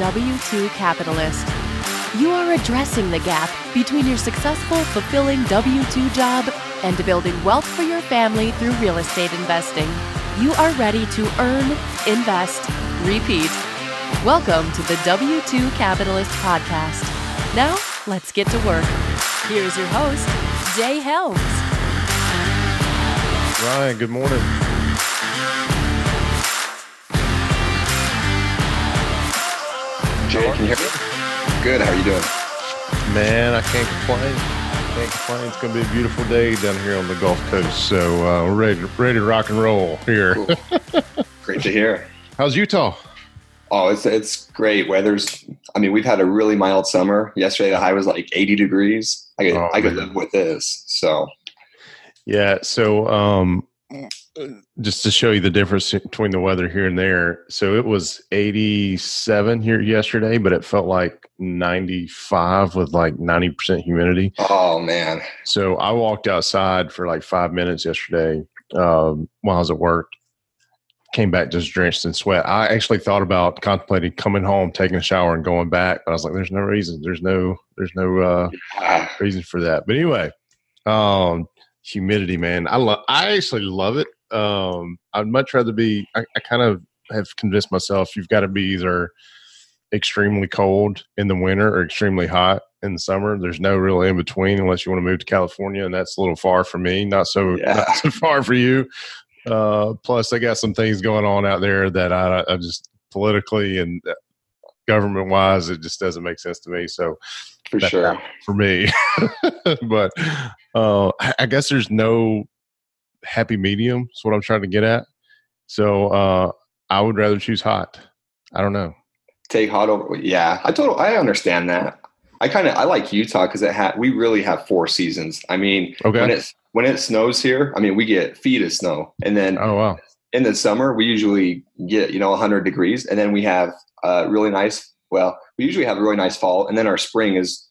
are a W 2 capitalist. You are addressing the gap between your successful, fulfilling W 2 job and building wealth for your family through real estate investing. You are ready to earn, invest, repeat. Welcome to the W 2 Capitalist Podcast. Now, let's get to work. Here's your host, Jay Helms. Ryan, good morning. Jay, can you hear me? Good. How are you doing? Man, I can't complain. Can't complain. It's going to be a beautiful day down here on the Gulf Coast. So uh, we're ready, to, ready to rock and roll here. Cool. Great to hear. How's Utah? Oh, it's it's great. Weather's. I mean, we've had a really mild summer. Yesterday, the high was like 80 degrees. I could Oh, I could man. live with this. So Yeah. So, um, just to show you the difference between the weather here and there. So it was 87 here yesterday, but it felt like 95 with like 90% humidity. oh man, So I walked outside for like five minutes yesterday um, while I was at work. Came back just drenched in sweat. I actually thought about contemplating coming home, taking a shower, and going back. But I was like, "There's no reason. There's no. There's no uh, reason for that." But anyway, um, humidity, man. I love. I actually love it. Um, I'd much rather be. I, I kind of have convinced myself you've got to be either extremely cold in the winter or extremely hot in the summer. There's no real in between unless you want to move to California, and that's a little far for me. Not so Yeah. not so far for you. Uh, plus, I got some things going on out there that I, I just politically and government wise, it just doesn't make sense to me. So for sure. for me. but uh, I- I guess there's no happy medium. Is what I'm trying to get at. So uh, I would rather choose hot. I don't know. Take hot over. Yeah, I told. I understand that. I kind of I like Utah because it had we really have four seasons. I mean, Okay. when it's when it snows here, I mean we get feet of snow, and then Oh wow. in the summer we usually get you know 100 degrees and then we have uh, really nice well we usually have a really nice fall and then our spring is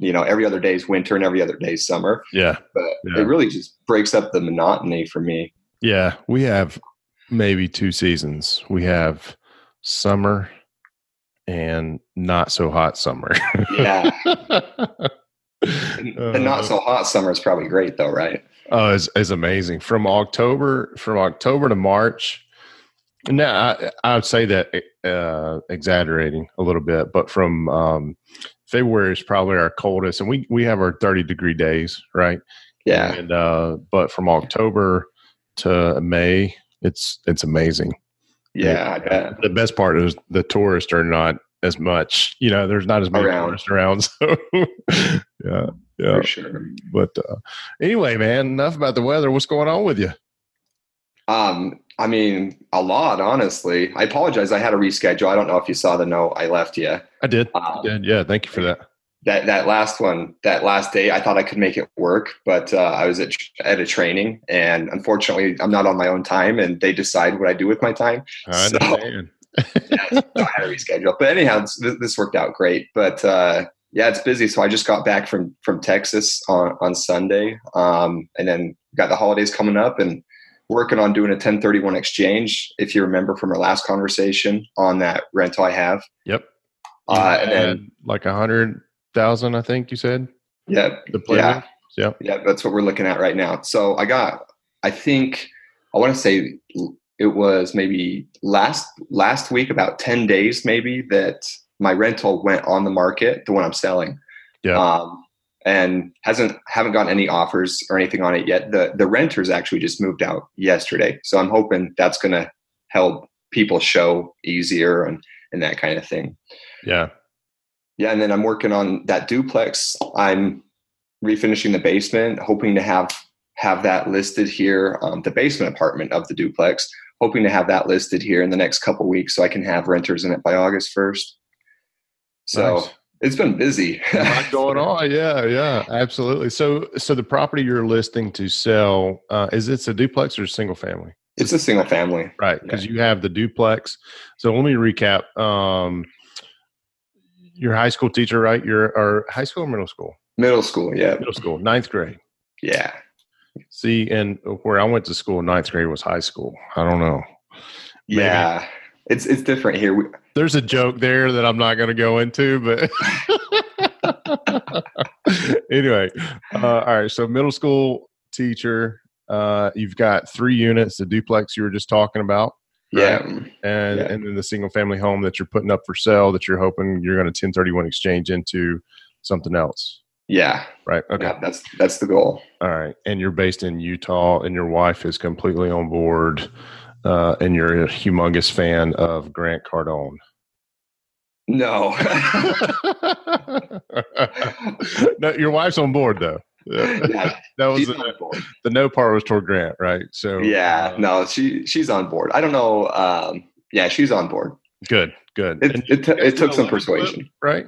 you know every other day is winter and every other day is summer Yeah. but Yeah. it really just breaks up the monotony for me Yeah. We have maybe two seasons. We have summer and not so hot summer. yeah the not so hot summer is probably great though right Oh, it's, it's amazing. From October from October to March. Now I, I would say that uh, exaggerating a little bit, but from um, February is probably our coldest, and we we have our thirty degree days, right? yeah And uh, but from October to May, it's it's amazing. yeah i bet The best part is the tourists are not as much. You know, there's not as many Around. tourists around. So yeah, yeah. for sure But uh, anyway, man, enough about the weather. What's going on with you? um i mean a lot honestly i apologize i had to reschedule i don't know if you saw the note i left you I did. I um, did. Yeah, thank you for that. that that last one, that last day, I thought I could make it work, but uh, I was at at a training, and unfortunately, I'm not on my own time, and they decide what I do with my time. I So-. Yeah, so I had to reschedule. But anyhow, this, this worked out great. But uh, yeah, it's busy. So I just got back from from Texas on on Sunday, um, and then got the holidays coming up, and working on doing a 1031 exchange. If you remember from our last conversation on that rental I have, Yep. Uh, and then like a hundred thousand, I think you said. yeah, The play Yeah. Yep. Yeah, that's what we're looking at right now. So I got, I think, I want to say it was maybe last last week, about ten days maybe that my rental went on the market, the one I'm selling. Yeah. Um, and hasn't haven't gotten any offers or anything on it yet. The the renters actually just moved out yesterday, so I'm hoping that's going to help people show easier and and that kind of thing. Yeah. Yeah, and then I'm working on that duplex. I'm refinishing the basement, hoping to have have that listed here, um, the basement apartment of the duplex. Hoping to have that listed here in the next couple weeks, so I can have renters in it by August first. So Nice. it's been busy. A lot going on. Yeah, yeah, absolutely. So, so the property you're listing to sell uh, is it's a duplex or a single family? It's a single family. Right, because you have the duplex. So let me recap. Um, your high school teacher, right? You're or high school or middle school? Middle school, yeah. Middle school, ninth grade. Yeah. See, and where I went to school, ninth grade was high school. I don't know. Maybe. Yeah. it's it's different here. We, There's a joke there that I'm not going to go into, but anyway, uh, all right. So middle school teacher, uh, you've got three units, the duplex you were just talking about, yeah, and Yeah. and then the single family home that you're putting up for sale that you're hoping you're going to 1031 exchange into something else, yeah, right? Okay, yeah. That's that's the goal. all right. And you're based in Utah, and your wife is completely on board, uh, and you're a humongous fan of Grant Cardone. No, no, your wife's on board though. Yeah, that was the, the no part was toward Grant, right? So Yeah, uh, no, she she's on board. I don't know. Um, yeah, she's on board. good, good. It And it, t- it took some live flip, persuasion. right?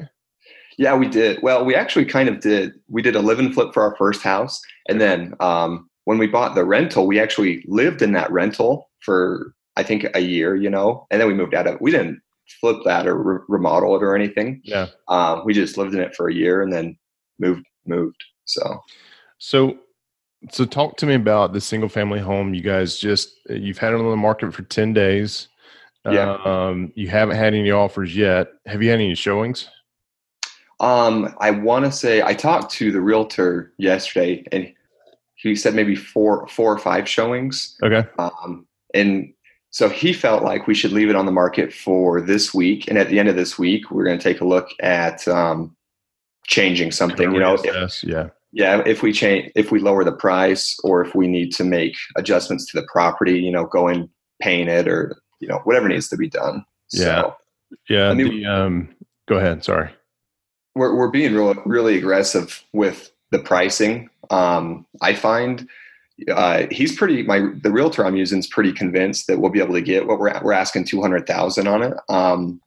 Yeah, we did. Well, we actually kind of did. We did a live and flip for our first house, and then um, when we bought the rental, we actually lived in that rental for I think a year, you know, and then we moved out of. it. We didn't flip that or re- remodel it or anything. Yeah. Um, we just lived in it for a year and then moved moved. So So, so talk to me about the single family home. You guys just you've had it on the market for ten days. Yeah. Um, you haven't had any offers yet. Have you had any showings? Um, I want to say I talked to the realtor yesterday, and he said maybe four, four or five showings. Okay. Um, and so he felt like we should leave it on the market for this week, and at the end of this week, we're going to take a look at um, changing something. You know, if, Yes. Yeah. yeah, if we change, if we lower the price, or if we need to make adjustments to the property, you know, go and paint it, or you know, whatever needs to be done. Yeah. So, Yeah. I mean- the, um, go ahead. Sorry. we're we're being real, really aggressive with the pricing. Um, I find uh, he's pretty. My the realtor I'm using is pretty convinced that we'll be able to get what we're. We're asking two hundred thousand on it. Um,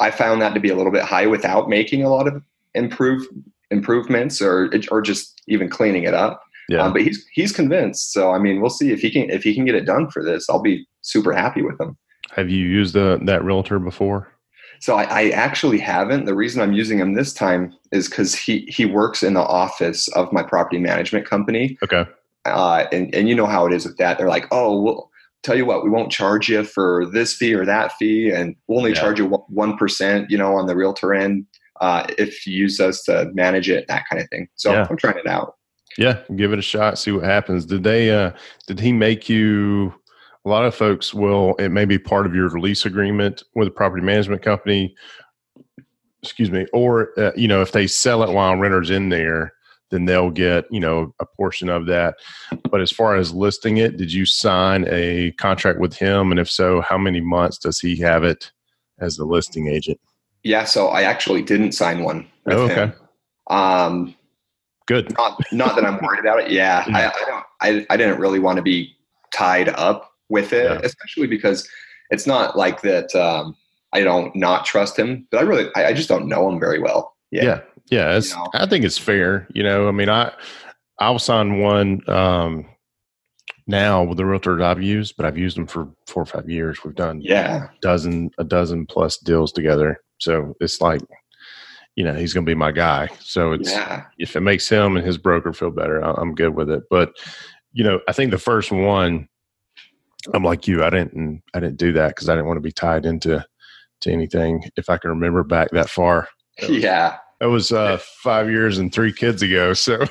I found that to be a little bit high without making a lot of improve improvements or or just even cleaning it up. Yeah. Um, but he's he's convinced. So I mean, we'll see if he can if he can get it done for this. I'll be super happy with him. Have you used the, that realtor before? So I, I actually haven't. The reason I'm using him this time is because he he works in the office of my property management company, Okay. uh, and and you know how it is with that. They're like, oh, we'll tell you what, we won't charge you for this fee or that fee, and we'll only Yeah. charge you one percent, you know, on the realtor end uh, if you use us to manage it, that kind of thing. So Yeah. I'm trying it out. Yeah, give it a shot, see what happens. Did they uh did he make you a lot of folks will it may be part of your lease agreement with a property management company excuse me or uh, you know if they sell it while renters in there then they'll get you know a portion of that but as far as listing it did you sign a contract with him and if so how many months does he have it as the listing agent Yeah. So I actually didn't sign one Oh, okay. him. Um, good not not that I'm worried about it. Yeah, I, I don't. I, I didn't really want to be tied up with it, Yeah. especially because it's not like that. Um, I don't not trust him, but I really, I, I just don't know him very well. yeah Yeah, yeah, it's, You know? i think it's fair you know i mean i i'll sign one um now with the realtors i've used but i've used them for four or five years we've done yeah, dozen a dozen plus deals together so it's like you know he's gonna be my guy so it's yeah, if it makes him and his broker feel better i'm good with it but you know i think the first one i'm like you i didn't i didn't do that because i didn't want to be tied into to anything if i can remember back that far yeah. that was uh, five years and three kids ago. So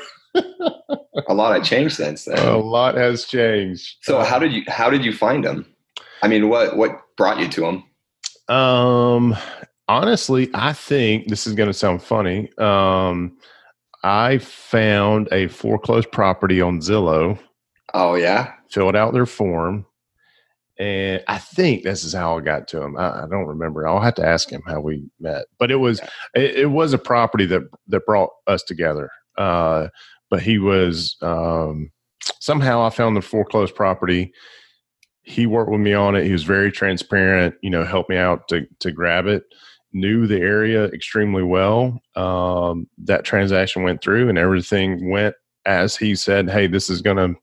A lot of change since then. a lot has changed. so how did you how did you find him? I mean, what what brought you to him? Um, honestly, I think this is going to sound funny. Um, I found a foreclosed property on Zillow, Oh yeah, filled out their form, and I think this is how I got to him. I, I don't remember. I'll have to ask him how we met, but it was it, it was a property that that brought us together. Uh, but he was um, somehow I found the foreclosed property. He worked with me on it. He was very transparent. You know, helped me out to to grab it. Knew the area extremely well. Um, that transaction went through, and everything went as he said. Hey, this is gonna.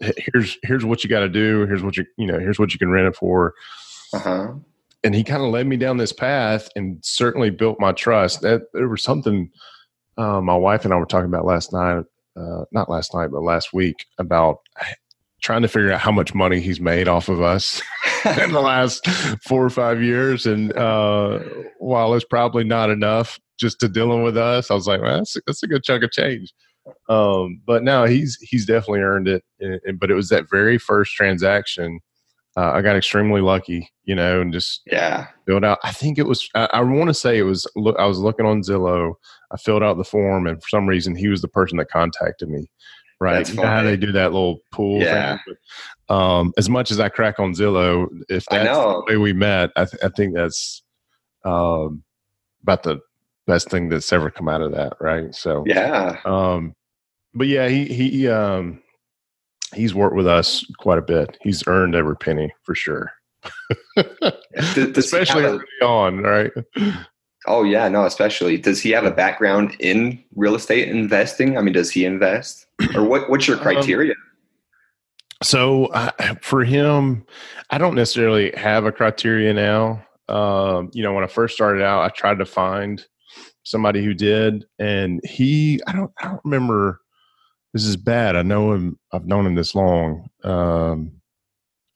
Here's here's what you got to do. Here's what you you know. Here's what you can rent it for uh huh. and he kind of led me down this path and certainly built my trust. That there was something uh, my wife and I were talking about last night, uh, not last night, but last week about trying to figure out how much money he's made off of us. in the last four or five years. And uh, while it's probably not enough just to dealing with us, I was like, well, that's, that's a good chunk of change. Um, but no, he's he's definitely earned it. And, but it was that very first transaction. Uh, I got extremely lucky, you know, and just yeah filled out. I think it was. I, I want to say it was. Look, I was looking on Zillow. I filled out the form, and for some reason, he was the person that contacted me. Right, you know how they do that little pool. Yeah. Thing? Um, as much as I crack on Zillow, if I that's know. the way we met, I, th- I think that's um, about the best thing that's ever come out of that. Right. So Yeah. um, but yeah, he he um, he's worked with us quite a bit. He's earned every penny for sure. Does- does Especially have a- on, right? oh yeah, no, especially. Does he have a background in real estate investing? I mean, does he invest, or what? What's your Um, criteria? So uh, for him, I don't necessarily have a criteria now. Um, you know, when I first started out, I tried to find somebody who did, and he, I don't, I don't remember. This is bad. I know him. I've known him this long. Um,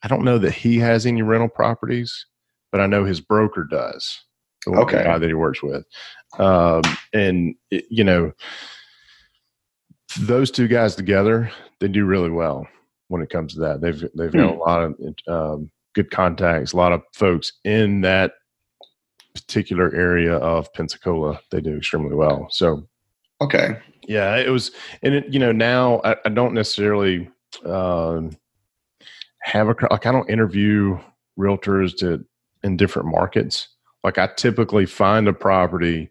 I don't know that he has any rental properties, but I know his broker does. The Okay. guy that he works with, um, and it, you know, those two guys together, they do really well when it comes to that. They've they've got a lot of um, good contacts, a lot of folks in that particular area of Pensacola. They do extremely well. So Okay. yeah, it was, and it, you know now I, I don't necessarily um, have a cr- like I don't interview realtors to in different markets. Like I typically find a property.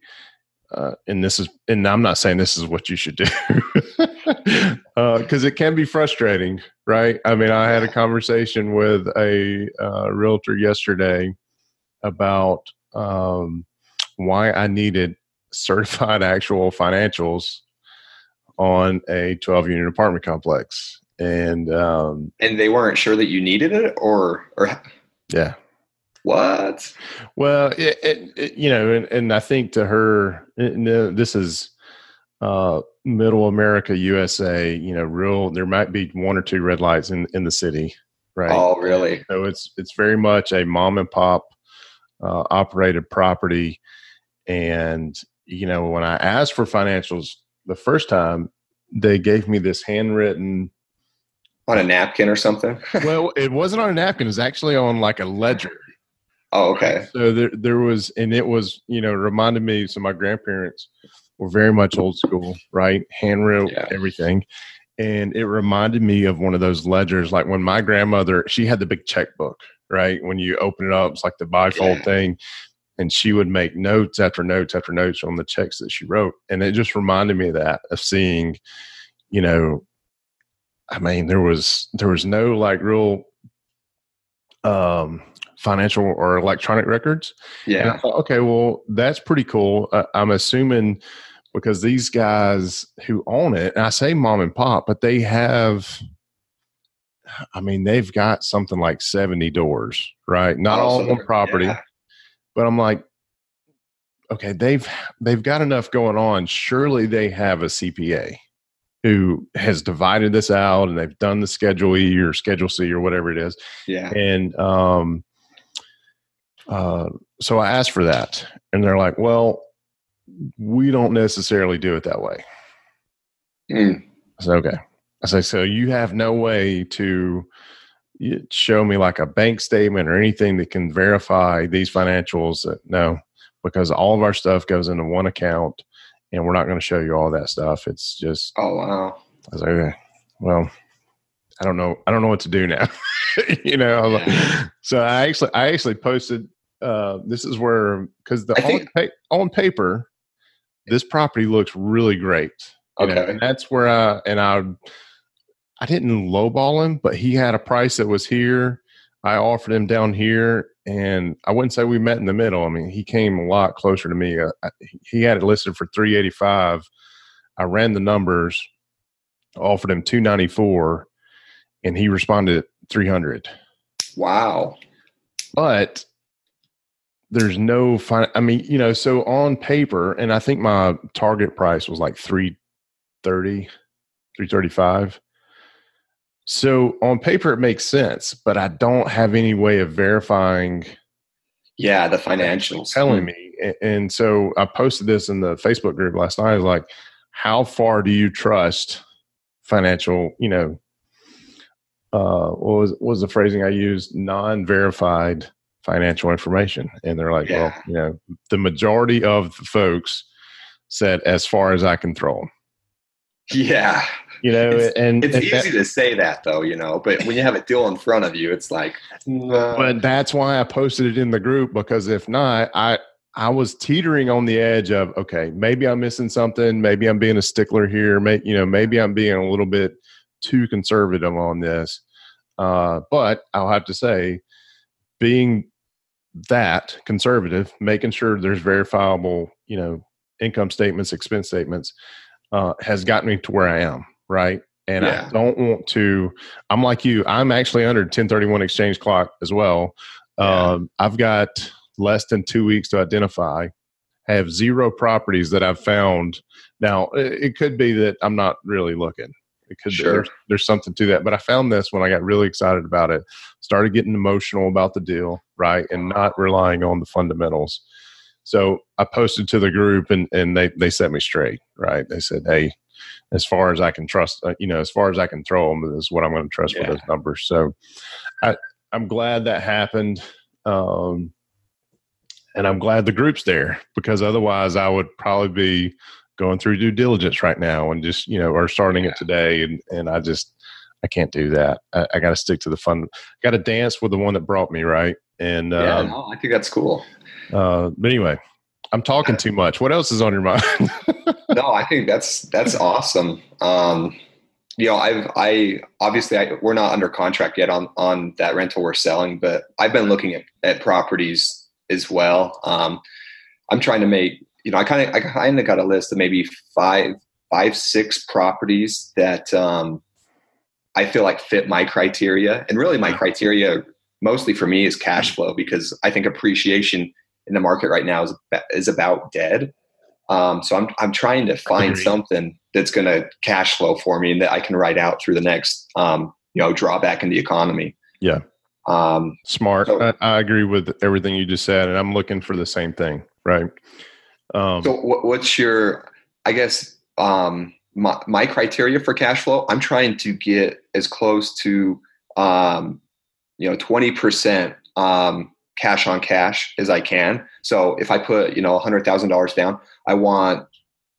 Uh, and this is, and I'm not saying this is what you should do, because it can be frustrating, right? I mean, I had a conversation with a uh, realtor yesterday about um, why I needed certified actual financials on a 12 unit apartment complex. And um, And they weren't sure that you needed it, or or yeah, what? well, it, it, it, you know, and, and I think to her, this is uh, middle America, USA, you know, real, there might be one or two red lights in, in the city, right? Oh, really? So it's it's very much a mom and pop uh, operated property, and you know when I asked for financials the first time, they gave me this handwritten. On a napkin or something? Well, it wasn't on a napkin; it was actually on like a ledger. Oh, okay. So there there was, and it was you know reminded me. So my grandparents were very much old school, right? Handwritten Yeah. everything. And it reminded me of one of those ledgers, like when my grandmother, she had the big checkbook, right? When you open it up, it's like the bifold Yeah. thing. And she would make notes after notes after notes on the checks that she wrote. And it just reminded me of that, of seeing, you know, I mean, there was there was no like real um financial or electronic records. Yeah. thought, okay, well, that's pretty cool. Uh, I'm assuming because these guys who own it, and I say mom and pop, but they have, I mean, they've got something like 70 doors, right? Not all Also, on property, yeah. but I'm like, okay, they've they've got enough going on. Surely they have a CPA who has divided this out and they've done the schedule E or schedule C or whatever it is. Yeah. And um, uh, so I asked for that, and they're like, "Well, we don't necessarily do it that way." Mm. I said, "Okay." I say, "So you have no way to show me like a bank statement or anything that can verify these financials?" Uh, no, because all of our stuff goes into one account, and we're not going to show you all that stuff. It's just Oh, wow. I was like, okay, well, I don't know. I don't know what to do now. you know, I like- so I actually, I actually posted. Uh, this is where because the think- on, pa- on paper, this property looks really great. you know, Okay. and that's where I and I, I didn't lowball him, but he had a price that was here. I offered him down here, and I wouldn't say we met in the middle. I mean, he came a lot closer to me. Uh, I, he had it listed for three eighty five. I ran the numbers, offered him two ninety four, and he responded at three hundred. Wow. But there's no fine. I mean, you know, so on paper, and I think my target price was like 330, 335. So on paper, it makes sense, but I don't have any way of verifying. Yeah, the financials telling me, and so I posted this in the Facebook group last night. I was like, "How far do you trust financial? You know, uh, what was what was the phrasing I used? Non-verified financial information." And they're like, yeah. "Well, you know, the majority of the folks said, as far as I can throw them." Yeah, you know it's, and it's and easy that, to say that though you know but when you have a deal in front of you it's like but that's why i posted it in the group because if not i i was teetering on the edge of okay maybe i'm missing something maybe i'm being a stickler here maybe you know maybe i'm being a little bit too conservative on this uh, but i'll have to say being that conservative making sure there's verifiable you know income statements expense statements uh, has gotten me to where i am right? And yeah. I don't want to. I'm like you. I'm actually under 1031 exchange clock as well. Yeah. Um, I've got less than two weeks to identify. I have zero properties that I've found. Now, it could be that I'm not really looking. It could sure. there's, there's something to that. But I found this when I got really excited about it. Started getting emotional about the deal, right, and not relying on the fundamentals. So I posted to the group, and and they they set me straight, right? They said, "Hey, as far as I can trust, uh, you know, as far as I can throw them is what I'm going to trust yeah. with those numbers. So I, I'm glad that happened. Um, and I'm glad the group's there because otherwise I would probably be going through due diligence right now and just, you know, or starting it today. And, and I just, I can't do that. I, I got to stick to the fun. Got to dance with the one that brought me right. And yeah, um, no, I think that's cool. Uh, but anyway, I'm talking too much. What else is on your mind? no, I think that's that's awesome. Um, you know, I've I obviously I, we're not under contract yet on on that rental we're selling, but I've been looking at, at properties as well. Um, I'm trying to make you know I kind of I kind of got a list of maybe five five six properties that um, I feel like fit my criteria, and really my criteria mostly for me is cash flow because I think appreciation in the market right now is is about dead. Um, so I'm I'm trying to find something that's going to cash flow for me and that I can ride out through the next um, you know drawback in the economy. Yeah. Um, Smart. So, I, I, agree with everything you just said, and I'm looking for the same thing. Right. Um, so what, what's your? I guess um, my my criteria for cash flow. I'm trying to get as close to um, you know 20 percent um, cash on cash as I can. So if I put, you know, $100,000 down, I want,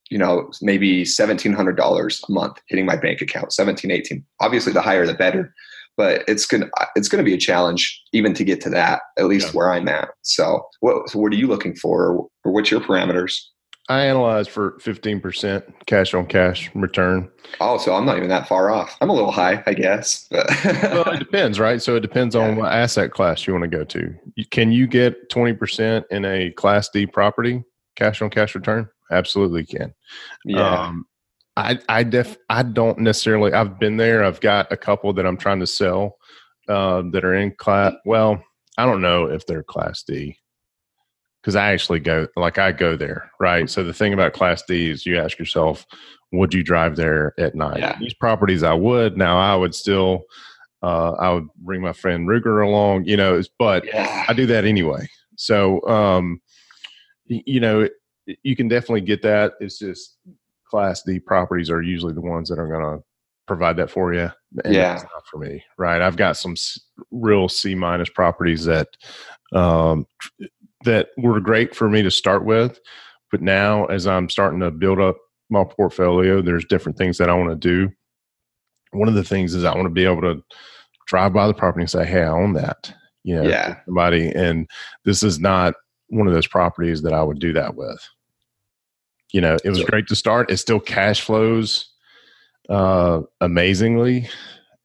you know, maybe $1,700 a month hitting my bank account, 17, 18. Obviously the higher the better, but it's going to, it's to be a challenge even to get to that, at least yeah. where I'm at. So what, so what are you looking for or what's your parameters? I analyze for 15% cash on cash return. Oh, so I'm not even that far off. I'm a little high, I guess. But well, it depends, right? So it depends yeah. on what asset class you want to go to. Can you get 20% in a class D property cash on cash return? Absolutely can. Yeah. Um, I I def I don't necessarily I've been there. I've got a couple that I'm trying to sell uh, that are in class well, I don't know if they're class D because I actually go like I go there, right? So the thing about Class D is you ask yourself, would you drive there at night? Yeah. These properties I would. Now I would still, uh, I would bring my friend Ruger along, you know, but yeah. I do that anyway. So, um, you know, you can definitely get that. It's just Class D properties are usually the ones that are going to provide that for you. And yeah, not for me, right? I've got some real C minus properties that um, that were great for me to start with. But now, as I'm starting to build up my portfolio, there's different things that I want to do. One of the things is I want to be able to drive by the property and say, "Hey, I own that." You know, yeah. somebody, and this is not one of those properties that I would do that with. You know, it was great to start. It still cash flows uh, amazingly,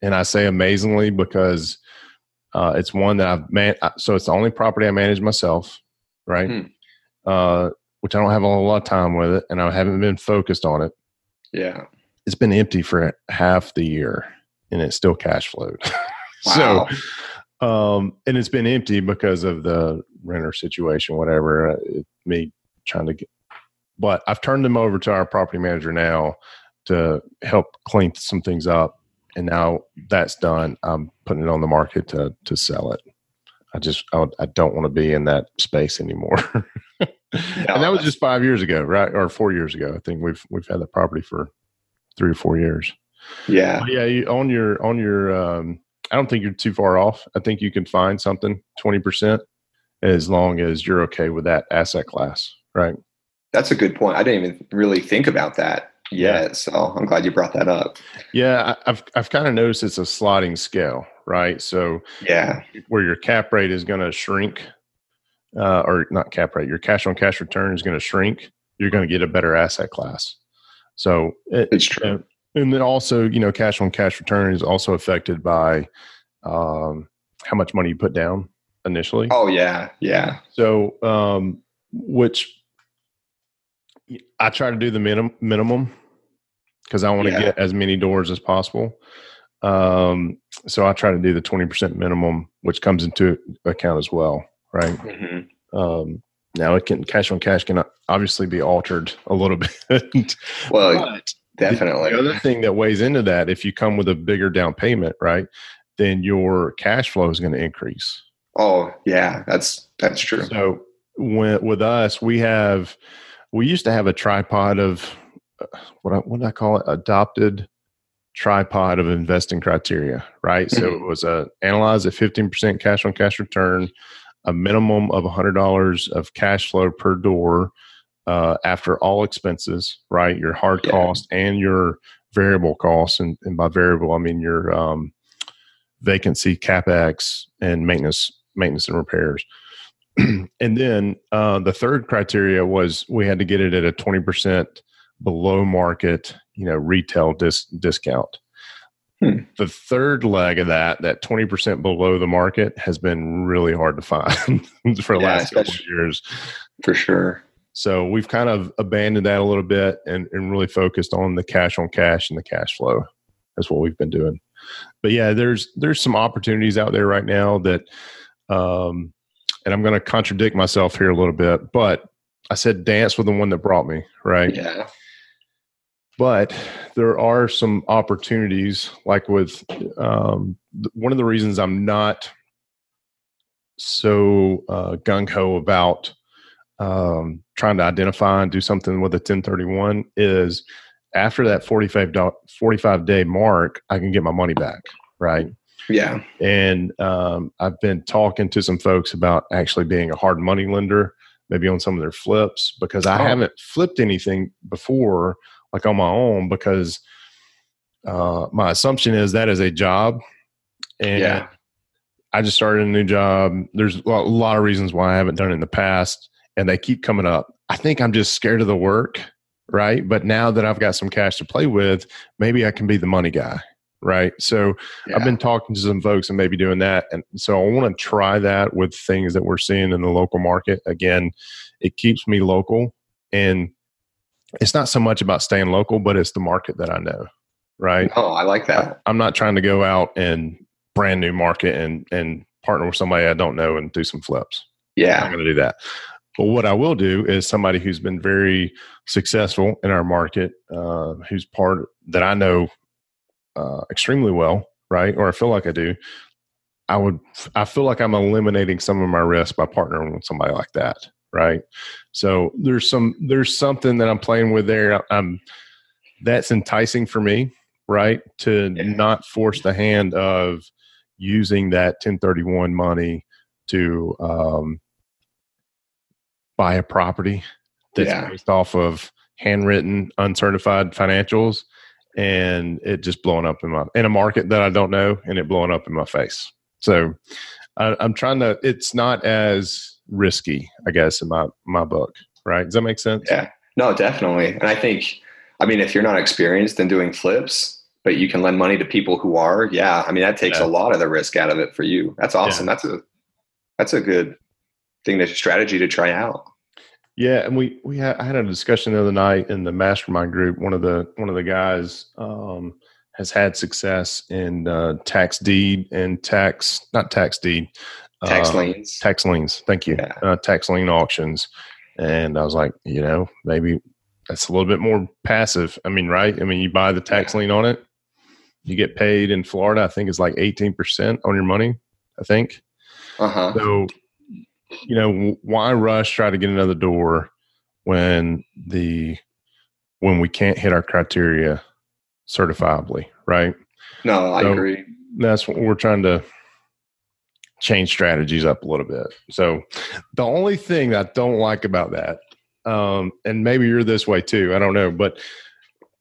and I say amazingly because uh, it's one that I've man. Uh, so it's the only property I manage myself, right? Hmm. Uh, which I don't have a lot of time with it, and I haven't been focused on it. Yeah, it's been empty for half the year, and it's still cash flowed. Wow. so, um, and it's been empty because of the renter situation, whatever. Uh, it, me trying to get, but I've turned them over to our property manager now to help clean some things up and now that's done. I'm putting it on the market to to sell it. I just I, I don't want to be in that space anymore. and that was just five years ago, right, or four years ago. I think we've we've had the property for three or four years. Yeah, but yeah. You, on your on your, um, I don't think you're too far off. I think you can find something twenty percent as long as you're okay with that asset class, right? That's a good point. I didn't even really think about that yet, so I'm glad you brought that up. Yeah, I've I've kind of noticed it's a sliding scale, right? So yeah, where your cap rate is going to shrink, uh, or not cap rate, your cash on cash return is going to shrink. You're going to get a better asset class. So it, it's true. and then also, you know, cash on cash return is also affected by um, how much money you put down initially. Oh yeah, yeah. So, um, which I try to do the minimum minimum because I want to yeah. get as many doors as possible. Um, so I try to do the twenty percent minimum, which comes into account as well, right? Mm-hmm. Um, now it can cash on cash can obviously be altered a little bit. well, definitely. The other thing that weighs into that, if you come with a bigger down payment, right, then your cash flow is going to increase. Oh yeah, that's that's true. So when, with us, we have we used to have a tripod of uh, what I, what did I call it? Adopted tripod of investing criteria, right? Mm-hmm. So it was a analyze a fifteen percent cash on cash return, a minimum of hundred dollars of cash flow per door uh, after all expenses, right? Your hard yeah. cost and your variable costs, and, and by variable I mean your um, vacancy, capex, and maintenance maintenance and repairs. and then uh, the third criteria was we had to get it at a 20% below market, you know, retail dis- discount. Hmm. The third leg of that, that 20% below the market, has been really hard to find for the yeah, last couple of years. For sure. So we've kind of abandoned that a little bit and, and really focused on the cash on cash and the cash flow. That's what we've been doing. But yeah, there's there's some opportunities out there right now that um, and I'm going to contradict myself here a little bit, but I said dance with the one that brought me, right? Yeah. But there are some opportunities, like with um, one of the reasons I'm not so uh, gung ho about um, trying to identify and do something with a 1031 is after that 45, 45 day mark, I can get my money back, right? Yeah. And um, I've been talking to some folks about actually being a hard money lender, maybe on some of their flips, because I oh. haven't flipped anything before, like on my own, because uh, my assumption is that is a job. And yeah. I just started a new job. There's a lot of reasons why I haven't done it in the past, and they keep coming up. I think I'm just scared of the work, right? But now that I've got some cash to play with, maybe I can be the money guy right? So yeah. I've been talking to some folks and maybe doing that. And so I want to try that with things that we're seeing in the local market. Again, it keeps me local and it's not so much about staying local, but it's the market that I know, right? Oh, I like that. I, am not trying to go out and brand new market and and partner with somebody I don't know and do some flips. Yeah. I'm going to do that. But what I will do is somebody who's been very successful in our market, uh, who's part that I know uh, extremely well, right? Or I feel like I do. I would. I feel like I'm eliminating some of my risk by partnering with somebody like that, right? So there's some there's something that I'm playing with there. I'm that's enticing for me, right? To yeah. not force the hand of using that 1031 money to um, buy a property that's yeah. based off of handwritten, uncertified financials and it just blowing up in my in a market that I don't know, and it blowing up in my face. So I, I'm trying to. It's not as risky, I guess, in my my book. Right? Does that make sense? Yeah. No, definitely. And I think, I mean, if you're not experienced in doing flips, but you can lend money to people who are, yeah. I mean, that takes yeah. a lot of the risk out of it for you. That's awesome. Yeah. That's a that's a good thing, to strategy to try out. Yeah, and we we had I had a discussion the other night in the mastermind group. One of the one of the guys um, has had success in uh, tax deed and tax not tax deed tax uh, liens tax liens. Thank you, yeah. uh, tax lien auctions. And I was like, you know, maybe that's a little bit more passive. I mean, right? I mean, you buy the tax yeah. lien on it, you get paid in Florida. I think it's like eighteen percent on your money. I think. Uh huh. So, you know, why rush try to get another door when the when we can't hit our criteria certifiably, right? No, I So- agree. That's what we're trying to change strategies up a little bit. So, the only thing that I don't like about that, um, and maybe you're this way too, I don't know, but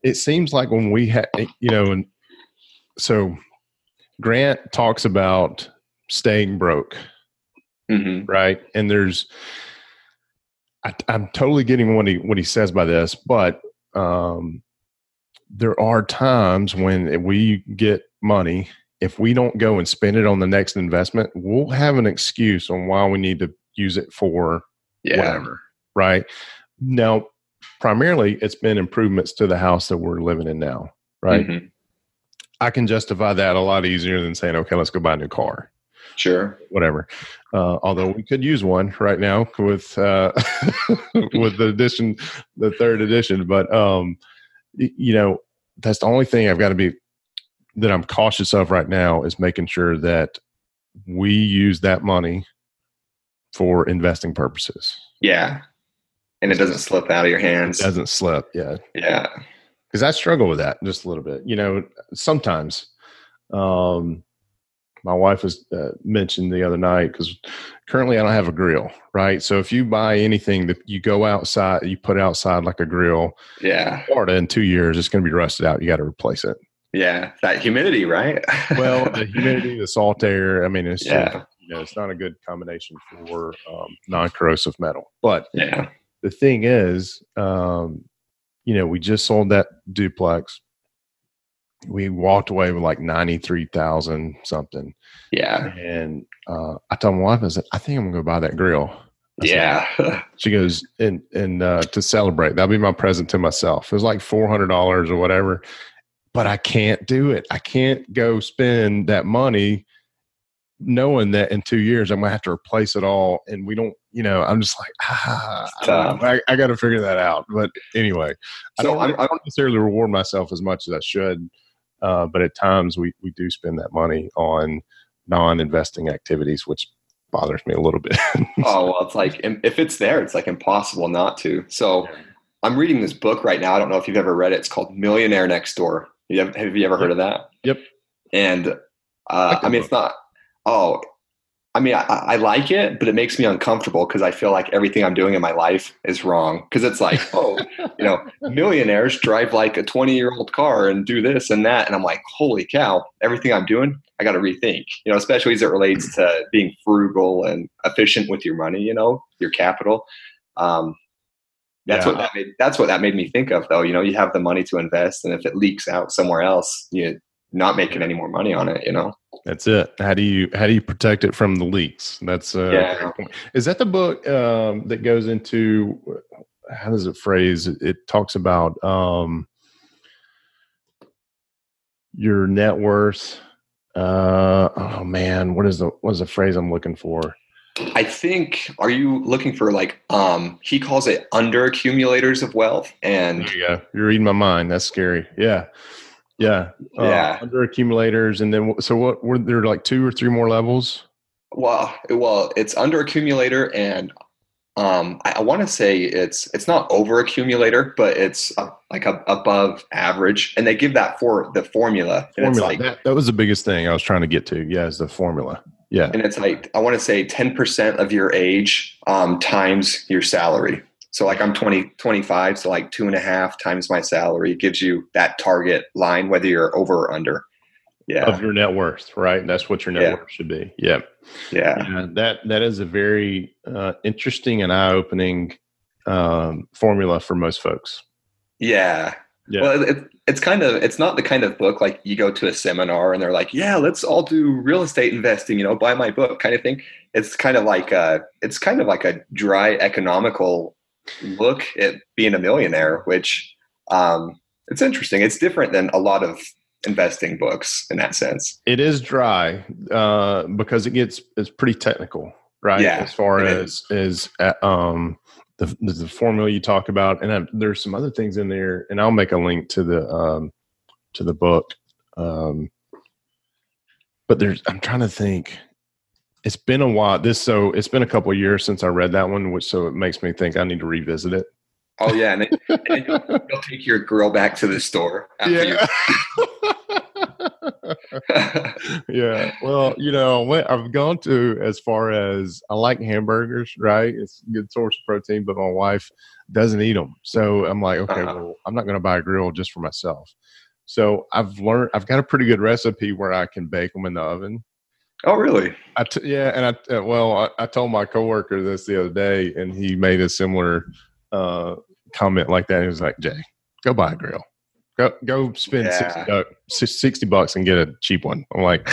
it seems like when we had, you know, and so Grant talks about staying broke hmm right? And there's, I, I'm totally getting what he what he says by this, but um, there are times when we get money. If we don't go and spend it on the next investment, we'll have an excuse on why we need to use it for Yeah. whatever, right? Now, primarily, it's been improvements to the house that we're living in now, right? Mhm. I can justify that a lot easier than saying, "Okay, let's go buy a new car." Sure. whatever. Uh, although we could use one right now with uh, with the edition, the third edition. But um, you know, that's the only thing I've got to be that I'm cautious of right now is making sure that we use that money for investing purposes. Yeah. And it doesn't slip out of your hands It doesn't slip, yeah. Yeah. because I struggle with that just a little bit. You know, sometimes. Um, my wife was uh, mentioned the other night because currently I don't have a grill, right? So if you buy anything that you go outside, you put outside like a grill, Yeah. Florida in two years it's going to be rusted out. You got to replace it. Yeah. That humidity, right? Well, the humidity, the salt air. I mean, it's just, Yeah. you know, it's not a good combination for um, non-corrosive metal. But yeah. the thing is, um, you know, we just sold that duplex. We walked away with like ninety three thousand something, Yeah. and uh, I told my wife, I said, "I think I'm going to go buy that grill." I said- Yeah. she goes, "And and uh, to celebrate, that'll be my present to myself." It was like four hundred dollars or whatever, but I can't do it. I can't go spend that money knowing that in two years I'm gonna have to replace it all, and we don't. You know, I'm just like, ah, I, don't Tough. know. I, I got to figure that out. But anyway, I don't, I'm- I don't necessarily reward myself as much as I should, uh, but at times we we do spend that money on non-investing activities, which bothers me a little bit. oh well it's like if it's there it's like impossible not to. So i'm reading this book right now. I don't know if you've ever read it. It's called millionaire next door. You have, you ever heard of that? Yep. and uh, the i mean it's not oh i mean I, I like it but it makes me uncomfortable because i feel like everything i'm doing in my life is wrong. Because it's like oh you know millionaires drive like a 20 year old car and do this and that and i'm like holy cow everything i'm doing i got to rethink. You know especially as it relates to being frugal and efficient with your money you know your capital. Um, that's Yeah. what that made that's what that made me think of though. You know you have the money to invest and if it leaks out somewhere else you're not making any more money on it you know That's it. How do you how do you protect it from the leaks? That's uh, Yeah. Is that the book um, that goes into how does it phrase? It, it talks about um, your net worth. Uh, oh man, what is the what is the phrase I'm looking for? I think are you looking for like um he calls it under accumulators of wealth and There you go. You're reading my mind. That's scary. Yeah, yeah, Uh, Yeah. Under accumulators, and then so what? Were there like two or three more levels? well well it's under accumulator and um I, I want to say it's it's not over accumulator but it's uh, like a, above average and they give that for the formula and it's Formula. like that, that was the biggest thing I was trying to get to. Yeah, is the formula. Yeah. and it's like I want to say 10% of your age um, times your salary. So like I'm 20, 25, so like two and a half times my salary gives you that target line, whether you're over or under. Yeah. of your net worth, right? That's what your net Yeah. worth should be. Yeah. Yeah. Yeah, that that is a very uh, interesting and eye opening um, formula for most folks. Yeah. Yeah. Well, it, it's kind of, it's not the kind of book like you go to a seminar and they're like, yeah, let's all do real estate investing, you know, buy my book kind of thing. It's kind of like a, it's kind of like a dry economical look at being a millionaire, which um, it's interesting. It's different than a lot of investing books in that sense. It is dry uh, because it gets it's pretty technical, right? Yeah, as far as as uh, um, the, the formula you talk about, and uh, there's some other things in there, and I'll make a link to the um, to the book Um, but there's, I'm trying to think. It's been a while. This so it's been a couple years since I read that one, which so it makes me think I need to revisit it. Oh yeah, and, then, and you'll, you'll, take your girl back to the store. yeah. yeah. Well, you know, I've gone to as far as I like hamburgers, right? It's a good source of protein, but my wife doesn't eat them. So I'm like, okay, uh-huh. well, I'm not going to buy a grill just for myself. So I've learned, I've got a pretty good recipe where I can bake them in the oven. Oh, really? I t- yeah, and I uh, well, I, I, told my coworker this the other day, and he made a similar uh, comment like that. He was like, "Jay, go buy a grill. Go go spend yeah. 60, 60 bucks and get a cheap one." I'm like,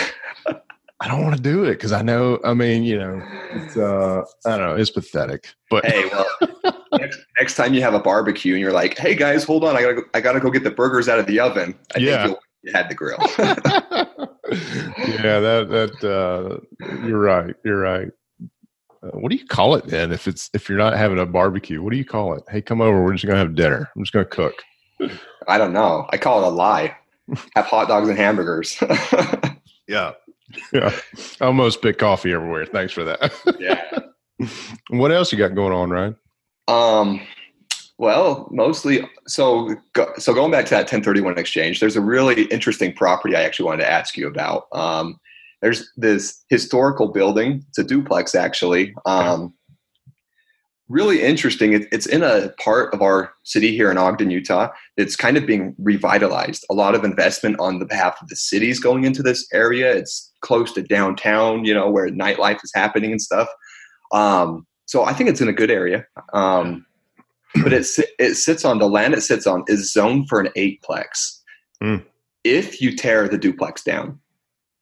I don't want to do it because I know. I mean, you know, it's uh, I don't know. It's pathetic. But hey, well, next, next, time you have a barbecue and you're like, "Hey guys, hold on, I gotta go, I gotta go get the burgers out of the oven." I yeah. you had the grill. yeah, that that uh, you're right. You're right. Uh, what do you call it then? If it's if you're not having a barbecue, what do you call it? Hey, come over. We're just gonna have dinner. I'm just gonna cook. I don't know. I call it a lie. Have hot dogs and hamburgers. yeah, yeah. I almost spit coffee everywhere. Thanks for that. yeah. What else you got going on, Ryan? Um. Well, mostly. So, so going back to that 1031 exchange, there's a really interesting property I actually wanted to ask you about. Um, there's this historical building. It's a duplex, actually. Um, really interesting. It, it's in a part of our city here in Ogden, Utah. It's kind of being revitalized. A lot of investment on the behalf of the cities going into this area. It's close to downtown, you know, where nightlife is happening and stuff. Um, so I think it's in a good area. Um, but it it sits on the land it sits on is zoned for an eightplex. Mm. If you tear the duplex down,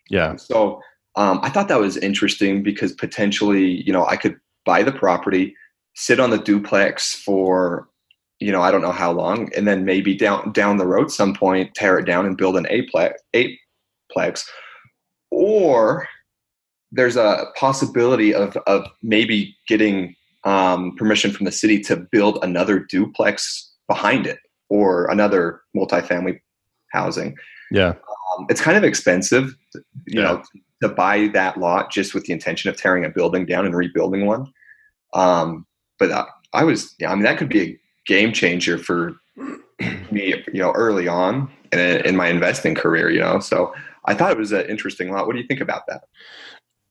yeah. So um, I thought that was interesting because potentially, you know, I could buy the property, sit on the duplex for, you know, I don't know how long, and then maybe down down the road, some point, tear it down and build an eightplex, eightplex, or there's a possibility of of maybe getting um, permission from the city to build another duplex behind it or another multifamily housing. Yeah. Um, it's kind of expensive, you yeah. know, to buy that lot just with the intention of tearing a building down and rebuilding one. Um, but I, I was, yeah, I mean, that could be a game changer for me, you know, early on in, in my investing career, you know. So I thought it was an interesting lot. What do you think about that?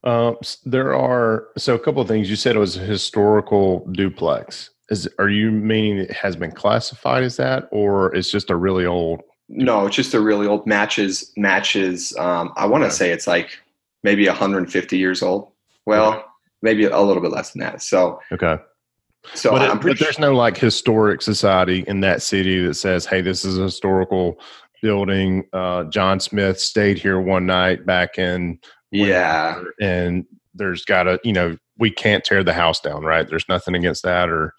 Uh, there are so a couple of things. You said it was a historical duplex. Is are you meaning it has been classified as that, or it's just a really old no, it's just a really old matches matches. Um, I want to say it's like maybe 150 years old. Well, okay. maybe a little bit less than that. So okay. So but, it, but there's no like historic society in that city that says, "Hey, this is a historical building. Uh, John Smith stayed here one night back in yeah, and there's got to you know we can't tear the house down, right? There's nothing against that, or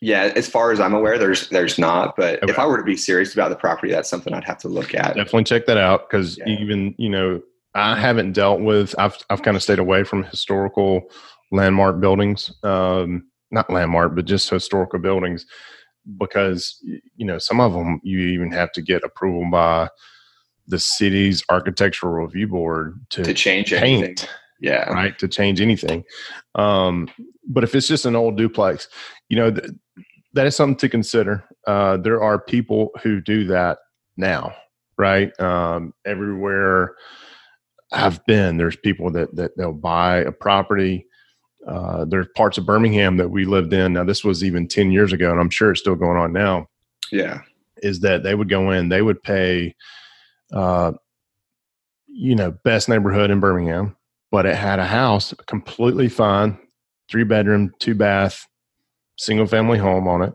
yeah, as far as I'm aware, there's there's not. But okay. if I were to be serious about the property, that's something I'd have to look at. Definitely check that out because yeah. even you know I haven't dealt with. I've I've kind of stayed away from historical landmark buildings, um, not landmark, but just historical buildings because you know some of them you even have to get approval by the city's architectural review board to, to change paint. Anything. Yeah, right. To change anything, um, but if it's just an old duplex, you know, th- that is something to consider. Uh, there are people who do that now, right? Um, everywhere I've been, there's people that that they'll buy a property. Uh, there's parts of Birmingham that we lived in. Now, this was even ten years ago, and I'm sure it's still going on now. Yeah, is that they would go in, they would pay, uh, you know, best neighborhood in Birmingham, but it had a house completely fine, three bedroom, two bath, single family home on it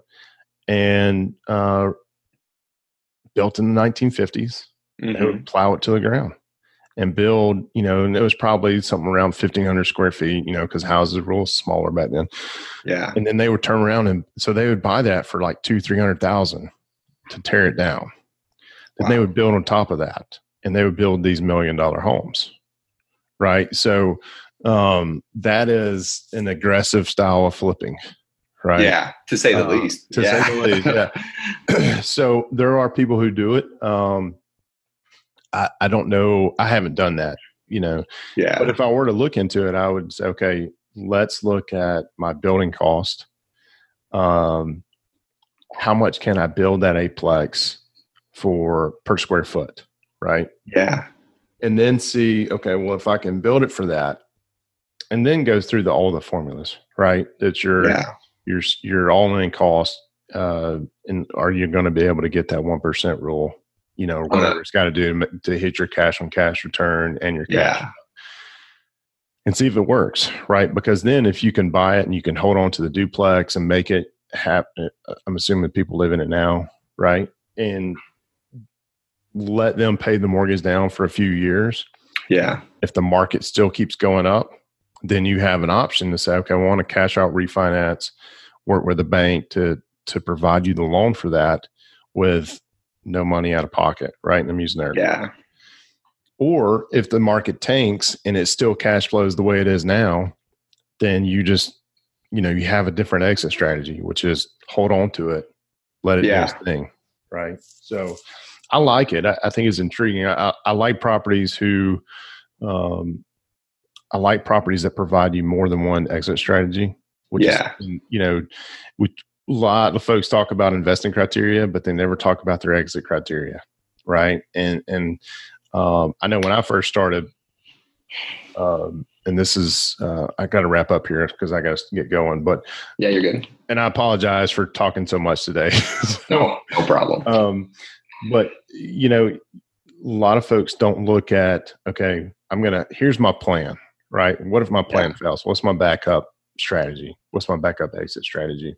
and uh, built in the 1950s. Mm-hmm. They would plow it to the ground and build, you know, and it was probably something around 1500 square feet, you know, because houses were a little smaller back then. Yeah. And then they would turn around and so they would buy that for like two, 300,000 to tear it down. Wow. they would build on top of that and they would build these million dollar homes. Right. So um, that is an aggressive style of flipping right? Yeah, to say the uh, least. To yeah. say the least, yeah. so there are people who do it. Um, I, I don't know. I haven't done that, you know. Yeah. But if I were to look into it, I would say, okay, let's look at my building cost. Um, how much can I build that eightplex for per square foot, right? Yeah. And then see, okay, well, if I can build it for that, and then go through the all the formulas, right? That your Yeah. your your all in cost, uh, and are you going to be able to get that one percent rule? You know, whatever it's got to do to to hit your cash on cash return and your cash Yeah. and see if it works, right? Because then if you can buy it and you can hold on to the duplex and make it happen, I'm assuming people live in it now, right? And let them pay the mortgage down for a few years. Yeah. If the market still keeps going up, then you have an option to say, okay, I want to cash out refinance, work with the bank to to provide you the loan for that with no money out of pocket, right? And I'm using there. Yeah. Or if the market tanks and it still cash flows the way it is now, then you just, you know, you have a different exit strategy, which is hold on to it, let it Yeah. do its thing. Right. So I like it. I, I think it's intriguing. I, I, like properties who, um, I like properties that provide you more than one exit strategy. Which Yeah. is, you know, we, a lot of folks talk about investing criteria, but they never talk about their exit criteria. Right. And, and, um, I know when I first started, um, and this is, uh, I got to wrap up here because I got to get going, but, Yeah. You're good. and I apologize for talking so much today. So, No, no problem. um, but you know, a lot of folks don't look at, okay, I'm going to, here's my plan, right? What if my plan fails? What's my backup strategy? What's my backup exit strategy?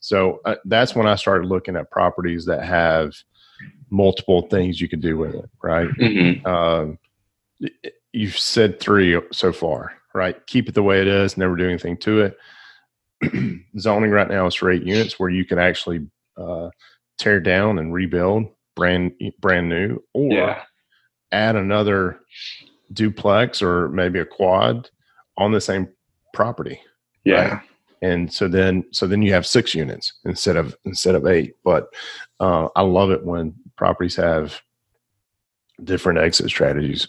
So uh, that's when I started looking at properties that have multiple things you can do with it, right? Mhm. Um, you've said three so far, right? Keep it the way it is, never do anything to it. Zoning right now is for eight units where you can actually uh, tear down and rebuild brand brand new, or Yeah. add another duplex or maybe a quad on the same property Yeah. and so then so then you have six units instead of instead of eight but uh, i love it when properties have different exit strategies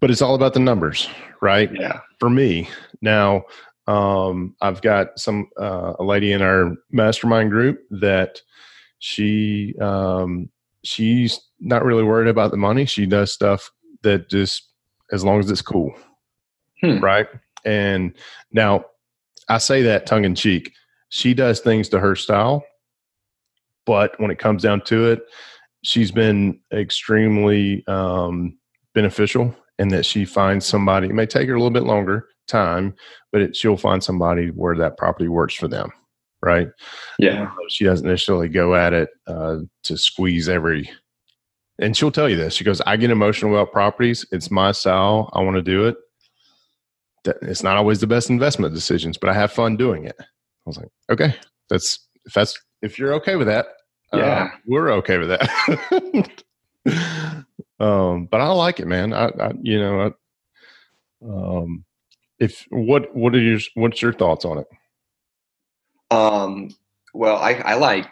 but it's all about the numbers right Yeah. for me now um, i've got some uh, a lady in our mastermind group that she um, she's not really worried about the money. She does stuff that just as long as it's cool. Hmm. right? And now i say that tongue in cheek. She does things to her style but when it comes down to it she's been extremely um, beneficial in that she finds somebody it may take her a little bit longer time but it, she'll find somebody where that property works for them right? Yeah. she doesn't necessarily go at it uh, to squeeze every and she'll tell you this. She goes i get emotional about properties. It's my style. I want to do it. It's not always the best investment decisions but i have fun doing it. I was like okay that's if that's if you're okay with that uh, Yeah. we're okay with that. Um but i like it man. I, I you know I, um if what what are your what's your thoughts on it Um, well, I, I like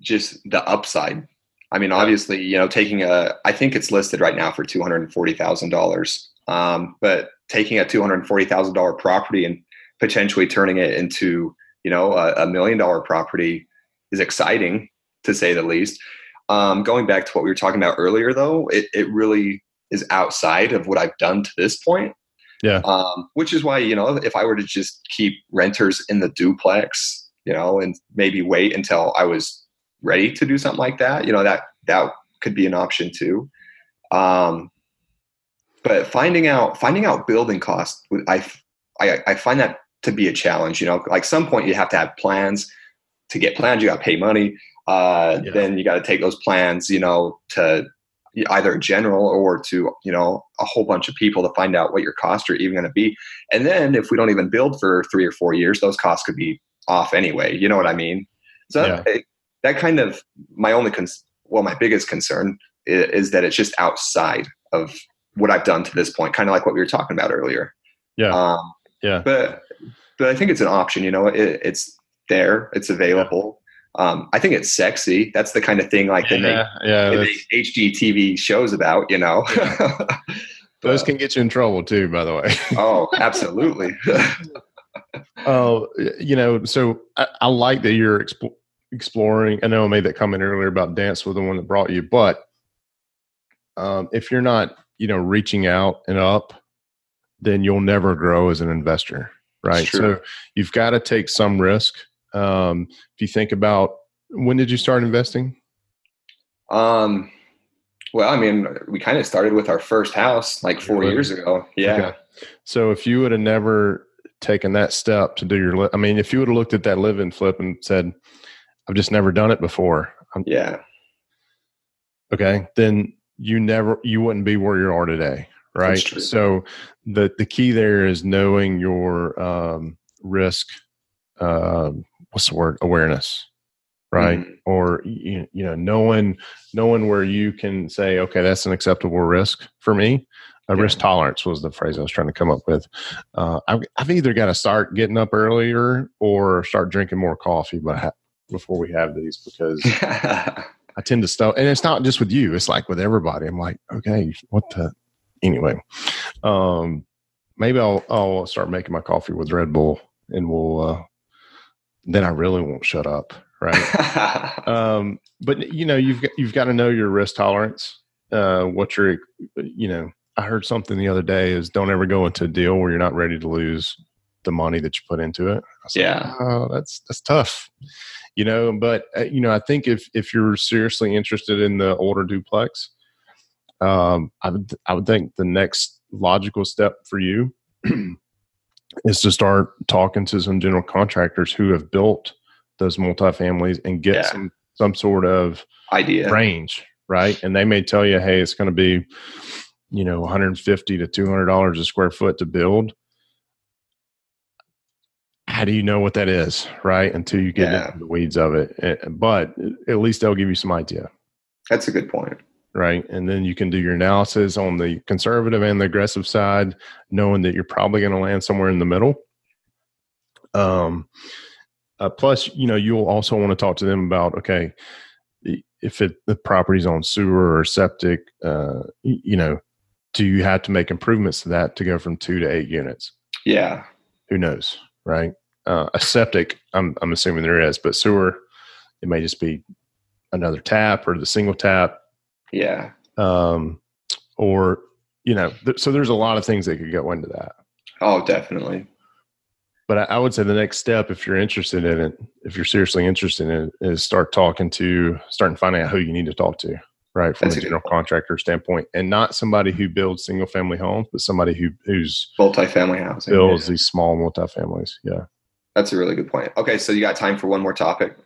just the upside. I mean, obviously, you know, taking a, I think it's listed right now for two hundred and forty thousand dollars. Um, but taking a two hundred forty thousand dollar property and potentially turning it into, you know, a, a million dollar property is exciting to say the least. Um, going back to what we were talking about earlier, though, it, it really is outside of what I've done to this point. Yeah. Um, which is why, you know, if I were to just keep renters in the duplex, you know, and maybe wait until I was ready to do something like that, you know, that that could be an option too. Um, but finding out finding out building costs, I, I I find that to be a challenge. You know, like some point you have to have plans. To get plans, you got to pay money. Uh, Yeah. Then you got to take those plans, you know, to either general or to you know a whole bunch of people to find out what your costs are even going to be. And then if we don't even build for three or four years, those costs could be off anyway. You know what I mean? So Yeah. it- that kind of my only cons- well, my biggest concern is, is that it's just outside of what I've done to this point, kind of like what we were talking about earlier. Yeah. Um, Yeah. But but I think it's an option. You know, it, it's there, it's available. um, I think it's sexy. That's the kind of thing like they yeah, make, yeah, they make HGTV shows about, you know. those can get you in trouble too. By the way. oh, absolutely. Oh, you know, so I, I like that you're expo- exploring. I know I made that comment earlier about dance with the one that brought you, but um, if you're not, you know, reaching out and up, then you'll never grow as an investor, right? So you've got to take some risk. Um, if you think about when did you start investing? um, well, I mean, we kind of started with our first house like four Really? years ago. Yeah. Okay. So if you would have never taken that step to do your, li- I mean, if you would have looked at that live and flip and said, "I've just never done it before," I'm, Yeah. okay, then you never, you wouldn't be where you are today, right? So the the key there is knowing your um, risk. Um, what's the word? Awareness, right? Mhm. Or you, you know, knowing knowing where you can say, okay, that's an acceptable risk for me. A Yeah. risk tolerance was the phrase I was trying to come up with. Uh, I've, I've either got to start getting up earlier or start drinking more coffee, but before we have these because I tend to stuff, and it's not just with you. It's like with everybody. I'm like, okay, what the? Anyway, um, maybe I'll I'll start making my coffee with Red Bull, and we'll. Uh, then I really won't shut up, right? um, but you know, you've got, you've got to know your risk tolerance. Uh, what you're, you know, I heard something the other day is don't ever go into a deal where you're not ready to lose the money that you put into it. I was like, Yeah. oh, that's that's tough, you know. But uh, you know, I think if if you're seriously interested in the older duplex, um, I would I would think the next logical step for you is to start talking to some general contractors who have built those multifamilies and get Yeah. some some sort of Idea. range, right? And they may tell you, hey, it's going to be, you know, 150 to 200 dollars a square foot to build. How do you know what that is, right? Until you get Yeah. into the weeds of it. But at least they'll give you some idea, That's a good point. right? And then you can do your analysis on the conservative and the aggressive side, knowing that you're probably going to land somewhere in the middle. Um, uh, plus, you know, you'll also want to talk to them about okay, if it the property's on sewer or septic, uh, you know, do you have to make improvements to that to go from two to eight units? Yeah. Who knows, right? Uh, a septic, I'm I'm assuming there is, but sewer, it may just be another tap or the single tap, Yeah. um, or you know, th- so there's a lot of things that could go into that. Oh, definitely. but I, I would say the next step, if you're interested in it, if you're seriously interested in it, is start talking to, starting finding out who you need to talk to, right, from That's a general contractor standpoint, and not somebody who builds single family homes, but somebody who who's Multifamily housing. builds Yeah. these small multifamilies. Yeah, That's a really good point. Okay, so you got time for one more topic?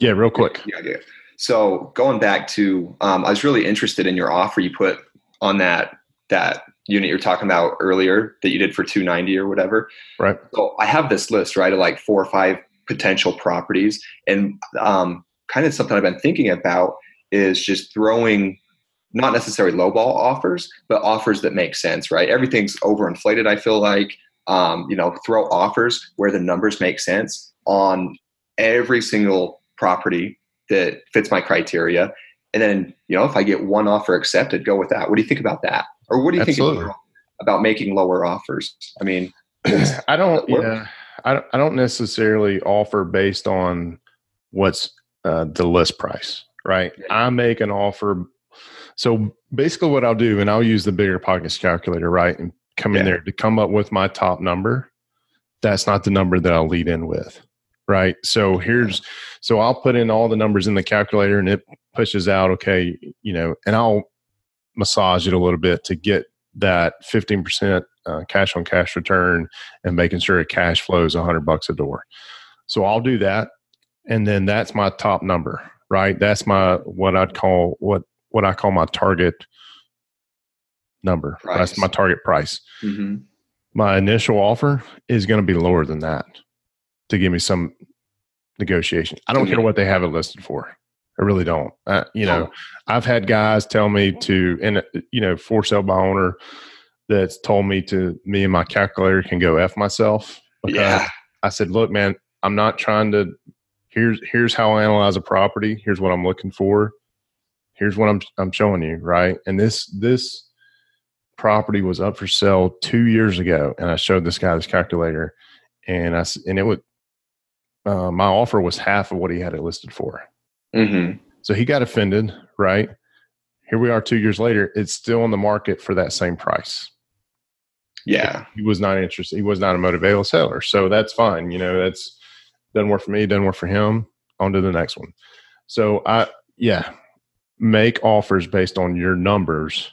yeah, real quick. Yeah, yeah. So going back to, um, I was really interested in your offer you put on that that unit you're talking about earlier that you did for 290 or whatever. Right. So I have this list, right, of like four or five potential properties, and um, kind of something I've been thinking about is just throwing not necessarily lowball offers, but offers that make sense, right? Everything's overinflated. I feel like, um, you know, throw offers where the numbers make sense on every single property that fits my criteria. And then, you know, if I get one offer accepted, go with that. What do you think about that? Or what do you Absolutely. think about making lower offers? I mean, I don't. Yeah, I don't. I don't necessarily offer based on what's uh, the list price, right? I make an offer. So basically, what I'll do, and I'll use the BiggerPockets calculator, right, and come in there to come up with my top number. That's not the number that I'll lead in with, right? So here's, so I'll put in all the numbers in the calculator, and it pushes out, okay, you know, and I'll massage it a little bit to get that 15% uh, cash on cash return and making sure it cash flows 100 bucks a door. So I'll do that and then that's my top number, right? That's my what I'd call what what I call my target number. Price. That's my target price. mhm. My initial offer is going to be lower than that to give me some negotiation. I don't care what they have it listed for. I really don't. Uh, you know, I've had guys tell me to, and uh, you know, for sale by owner that's told me to me and my calculator can go f myself. because yeah, I said, look, man, I'm not trying to here's here's how I analyze a property. Here's what I'm looking for. Here's what I'm I'm showing you, right? And this this property was up for sale two years ago, and I showed this guy this calculator, and I and it would uh, my offer was half of what he had it listed for. Mm-hmm. So he got offended, right? Here we are two years later. It's still on the market for that same price. Yeah. He was not interested. He was not a motivated seller. So that's fine. You know, that's doesn't work for me, doesn't work for him. On to the next one. So I yeah, make offers based on your numbers,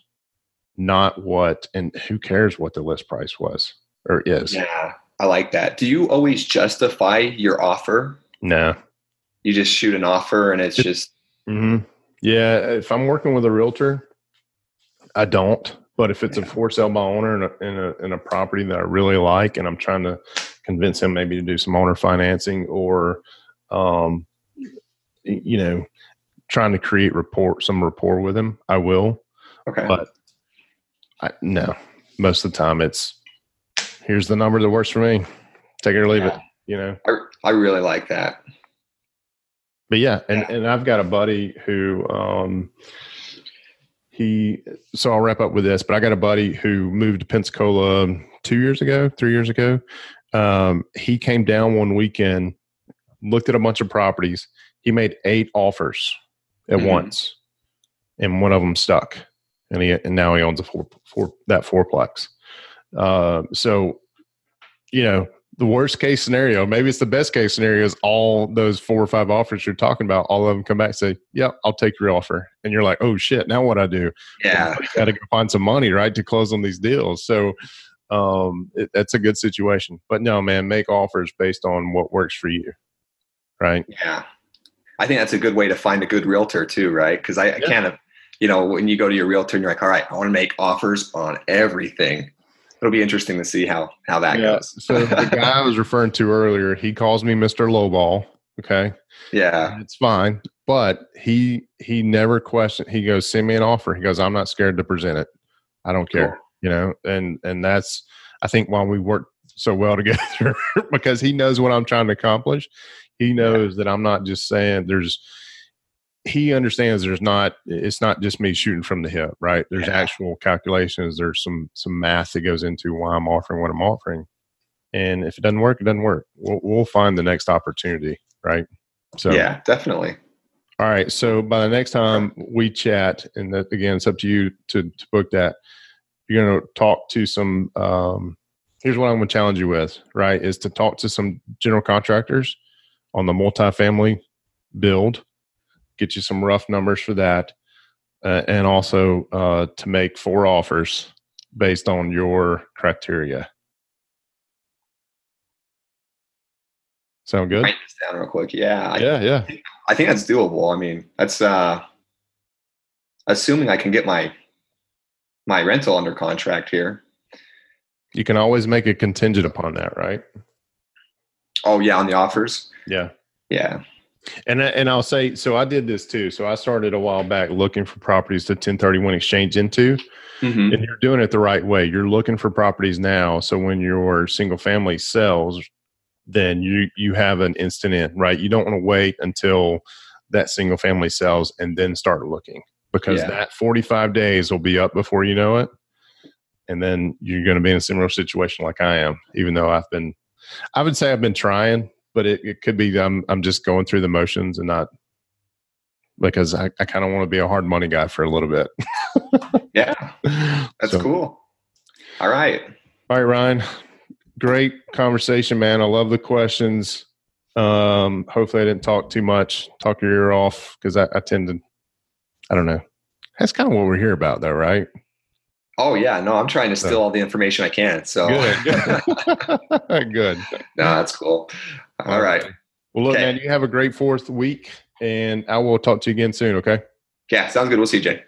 not what and who cares what the list price was or is. Yeah. I like that. Do you always justify your offer? No. You just shoot an offer and it's just Mm-hmm. Yeah, if I'm working with a realtor, I don't. But if it's Yeah. a for sale by owner in a, in a in a property that I really like, and I'm trying to convince him maybe to do some owner financing or, um, you know, trying to create rapport some rapport with him, I will. okay. But I, no, most of the time it's here's the number that works for me. Take it or leave it. You know. I, I really like that. but yeah and Yeah. and i've got a buddy who um he so i'll wrap up with this but i got a buddy who moved to pensacola two years ago three years ago um he came down one weekend looked at a bunch of properties he made eight offers at Mhm. once and one of them stuck and he and now he owns a four four that fourplex uh so you know the worst case scenario, maybe it's the best case scenario, is all those four or five offers you're talking about, all of them come back and say, Yep, I'll take your offer. And you're like, Oh shit, now what I do? Yeah. Got to go find some money, right, to close on these deals. So um, it, that's a good situation. But no, man, make offers based on what works for you, right? Yeah. I think that's a good way to find a good realtor too, right? Because I, I Yeah. kind of, you know, when you go to your realtor and you're like, all right, I want to make offers on everything. It'll be interesting to see how how that Yeah. goes. So the guy I was referring to earlier, he calls me Mr. Lowball. Okay. yeah. it's fine. But he he never questioned. He goes, send me an offer. He goes, I'm not scared to present it. I don't care. Cool. You know, and and that's I think why we work so well together because he knows what I'm trying to accomplish. He knows that I'm not just saying there's he understands there's not it's not just me shooting from the hip, right? There's Yeah. actual calculations, there's some some math that goes into why I'm offering what I'm offering. And if it doesn't work, it doesn't work. We'll, we'll find the next opportunity, right? So yeah, definitely. all right. So by the next time we chat, and that, again, it's up to you to, to book that. You're going to talk to some. Um, here's what I'm going to challenge you with. Right, is to talk to some general contractors on the multifamily build. Get you some rough numbers for that, uh, and also uh, to make four offers based on your criteria. Sound good? Write this down real quick. Yeah. I, Yeah, yeah. I think that's doable. I mean, that's uh assuming I can get my my rental under contract here. You can always make a contingent upon that, right? Oh yeah, on the offers. Yeah. Yeah. And and I'll say so. I did this too. So I started a while back looking for properties to 1031 exchange into, Mhm. and you're doing it the right way. You're looking for properties now. So when your single family sells, then you you have an instant in, right? You don't want to wait until that single family sells and then start looking because Yeah. that 45 days will be up before you know it, and then you're going to be in a similar situation like I am. Even though I've been, I would say I've been trying, but it, it could be I'm I'm just going through the motions and not because I, I kind of want to be a hard money guy for a little bit. Yeah. That's So- cool. All right. All right, Ryan. Great conversation, man. I love the questions. Um, hopefully, I didn't talk too much, talk your ear off because I, I tend to, I don't know. That's kind of what we're here about, though, right? Oh yeah, no, I'm trying to steal all the information I can. So Good. Good. Good. no, that's cool. All right. Well, look, Okay. man, you have a great fourth week, and I will talk to you again soon, okay? Yeah, sounds good. We'll see you, Jay.